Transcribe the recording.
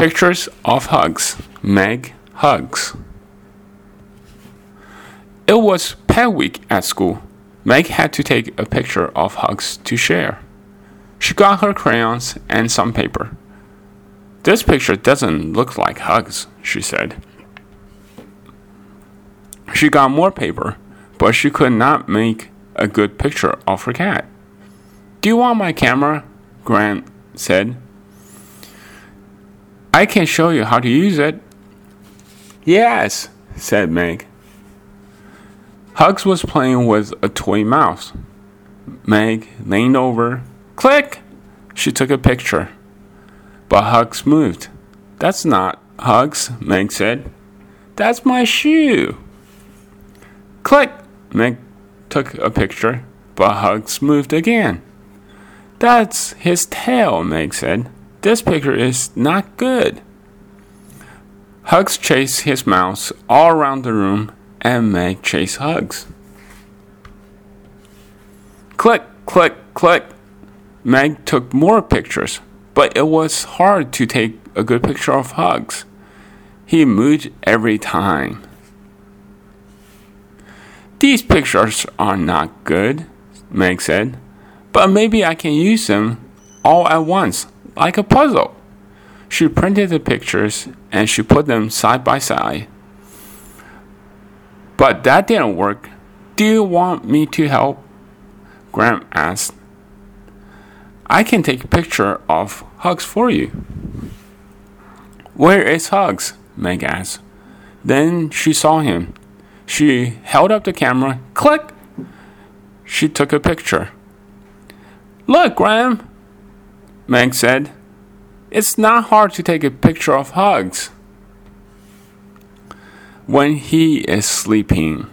Pictures of hugs. Meg hugs. It was pet week at school. Meg had to take a picture of hugs to share. She got her crayons and some paper. This picture doesn't look like hugs, she said. She got more paper, but she could not make a good picture of her cat. Do you want my camera? Grant said. I can show you how to use it. Yes, said Meg. Hugs was playing with a toy mouse. Meg leaned over. Click! She took a picture. But Hugs moved. That's not Hugs, Meg said. That's my shoe. Click! Meg took a picture, but Hugs moved again. That's his tail, Meg said. This picture is not good. Hugs chased his mouse all around the room, and Meg chased Hugs. Click, click, click. Meg took more pictures, but it was hard to take a good picture of Hugs. He moved every time. These pictures are not good, Meg said, but maybe I can use them all at once, like a puzzle. She printed the pictures and she put them side by side. But that didn't work. Do you want me to help? Graham asked. I can take a picture of Hugs for you. Where is Hugs? Meg asked. Then she saw him. She held up the camera. Click! She took a picture. Look, Graham, Meg said. It's not hard to take a picture of Hugs when he is sleeping.